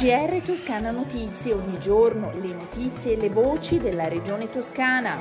GR Toscana Notizie, ogni giorno le notizie e le voci della regione toscana.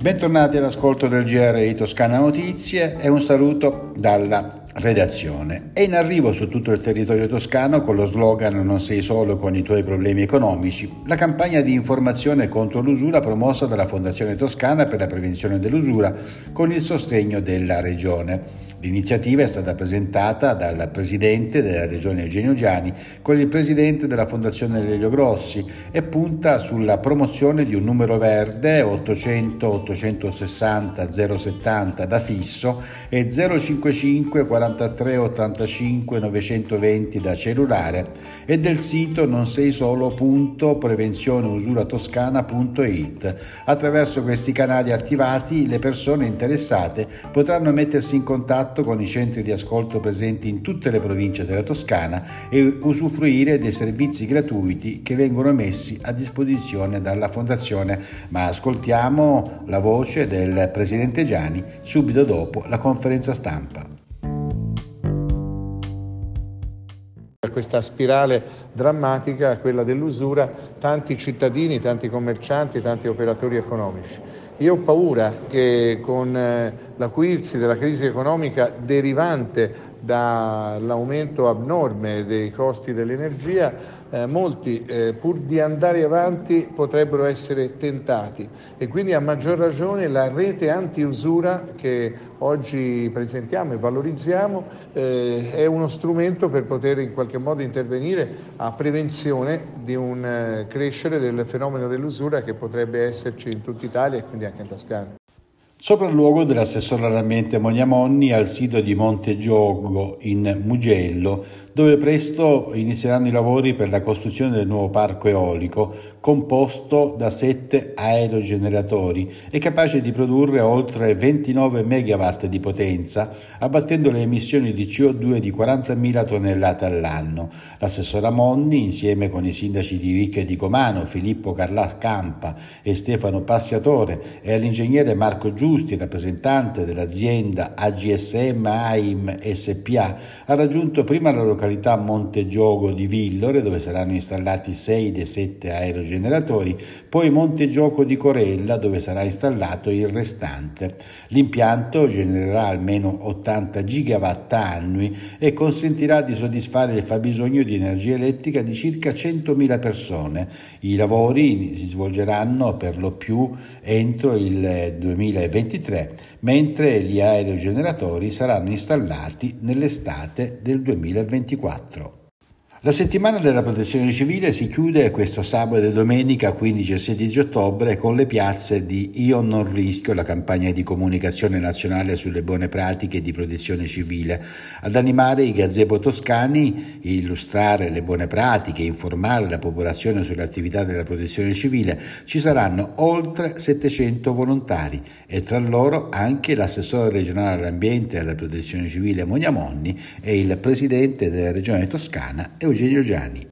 Bentornati all'ascolto del GR Toscana Notizie e un saluto dalla redazione. È in arrivo su tutto il territorio toscano con lo slogan Non sei solo con i tuoi problemi economici, la campagna di informazione contro l'usura promossa dalla Fondazione Toscana per la prevenzione dell'usura con il sostegno della Regione. L'iniziativa è stata presentata dal presidente della regione Eugenio Giani con il presidente della Fondazione Lelio Grossi e punta sulla promozione di un numero verde 800 860 070 da fisso e 055 43 85 920 da cellulare e del sito non sei solo.prevenzioneusuratoscana.it. Attraverso questi canali attivati le persone interessate potranno mettersi in contatto contatto con i centri di ascolto presenti in tutte le province della Toscana e usufruire dei servizi gratuiti che vengono messi a disposizione dalla Fondazione. Ma ascoltiamo la voce del Presidente Gianni subito dopo la conferenza stampa. Questa spirale drammatica, quella dell'usura, tanti cittadini, tanti commercianti, tanti operatori economici. Io ho paura che con eh, l'acuirsi della crisi economica derivante dall'aumento abnorme dei costi dell'energia, eh, molti eh, pur di andare avanti potrebbero essere tentati e quindi a maggior ragione la rete anti-usura che oggi presentiamo e valorizziamo eh, è uno strumento per poter in qualche modo intervenire a prevenzione di un eh, crescere del fenomeno dell'usura che potrebbe esserci in tutta Italia e quindi anche in Toscana. Sopralluogo dell'assessore all'ambiente Moniamonni al sito di Monte Giogo in Mugello, dove presto inizieranno i lavori per la costruzione del nuovo parco eolico, composto da sette aerogeneratori e capace di produrre oltre 29 MW di potenza, abbattendo le emissioni di CO2 di 40.000 tonnellate all'anno. L'assessora Monni, insieme con i sindaci di Vic e di Comano, Filippo Carla Campa e Stefano Passiatore, e all'ingegnere Marco Giusti, rappresentante dell'azienda AGSM AIM SPA, ha raggiunto prima la località Montegiogo di Villore, dove saranno installati 6 dei 7 aerogeneratori, poi Montegioco di Corella, dove sarà installato il restante. L'impianto genererà almeno 80 gigawatt annui e consentirà di soddisfare il fabbisogno di energia elettrica di circa 100.000 persone. I lavori si svolgeranno per lo più entro il 2020 2023, mentre gli aerogeneratori saranno installati nell'estate del 2024. La settimana della protezione civile si chiude questo sabato e domenica 15 e 16 ottobre con le piazze di Io non rischio, la campagna di comunicazione nazionale sulle buone pratiche di protezione civile, ad animare i gazebo toscani, illustrare le buone pratiche, informare la popolazione sulle attività della protezione civile. Ci saranno oltre 700 volontari e tra loro anche l'assessore regionale all'ambiente e alla protezione civile Moniamonni e il presidente della regione toscana Eugenio Gianni.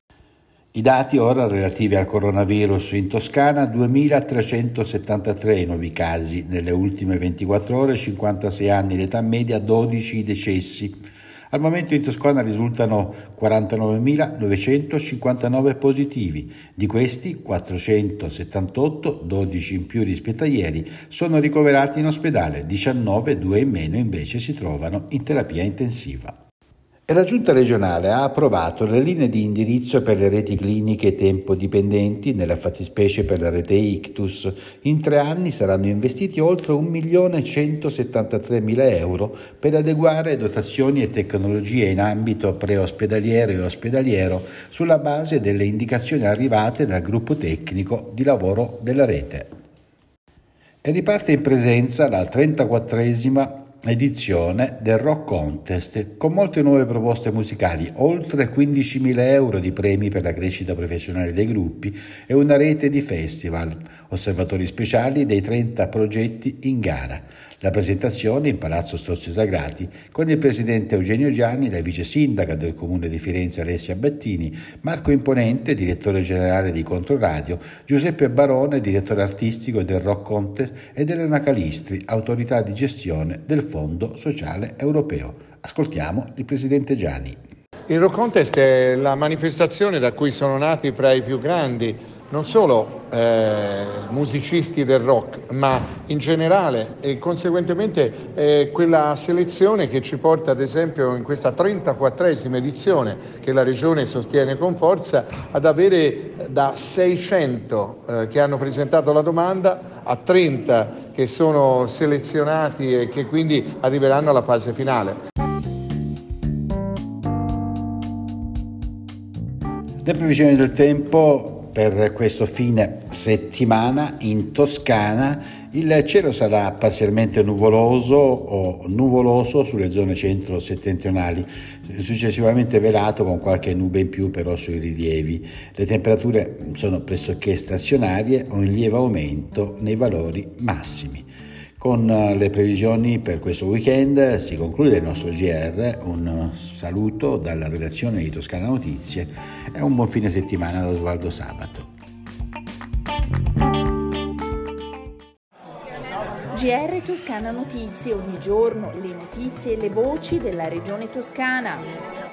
I dati ora relativi al coronavirus in Toscana, 2.373 nuovi casi nelle ultime 24 ore, 56 anni l'età media, 12 decessi. Al momento in Toscana risultano 49.959 positivi, di questi 478, 12 in più rispetto a ieri, sono ricoverati in ospedale, 19, 2 in meno invece si trovano in terapia intensiva. E la Giunta regionale ha approvato le linee di indirizzo per le reti cliniche tempo dipendenti, nella fattispecie per la rete Ictus. In tre anni saranno investiti oltre 1.173.000 euro per adeguare dotazioni e tecnologie in ambito preospedaliero e ospedaliero sulla base delle indicazioni arrivate dal gruppo tecnico di lavoro della rete. E riparte in presenza la 34esima edizione del Rock Contest con molte nuove proposte musicali, oltre 15.000 euro di premi per la crescita professionale dei gruppi e una rete di festival, osservatori speciali dei 30 progetti in gara. La presentazione in Palazzo Sozio Sagrati con il presidente Eugenio Gianni, la vice sindaca del comune di Firenze Alessia Bettini, Marco Imponente, direttore generale di Controradio, Giuseppe Barone, direttore artistico del Rock Contest ed Elena Calistri, autorità di gestione del Fondo Sociale Europeo. Ascoltiamo il presidente Gianni. Il Rock Contest è la manifestazione da cui sono nati fra i più grandi non solo eh, musicisti del rock, ma in generale e conseguentemente eh, quella selezione che ci porta ad esempio in questa 34esima edizione che la Regione sostiene con forza ad avere da 600 eh, che hanno presentato la domanda a 30 che sono selezionati e che quindi arriveranno alla fase finale. Le previsioni del tempo per questo fine settimana in Toscana il cielo sarà parzialmente nuvoloso o nuvoloso sulle zone centro-settentrionali, successivamente velato con qualche nube in più però sui rilievi. Le temperature sono pressoché stazionarie o in lieve aumento nei valori massimi. Con eh, le previsioni per questo weekend si conclude il nostro GR, un saluto dalla redazione di Toscana Notizie e un buon fine settimana da Osvaldo Sabato. GR Toscana Notizie, ogni giorno le notizie e le voci della regione toscana.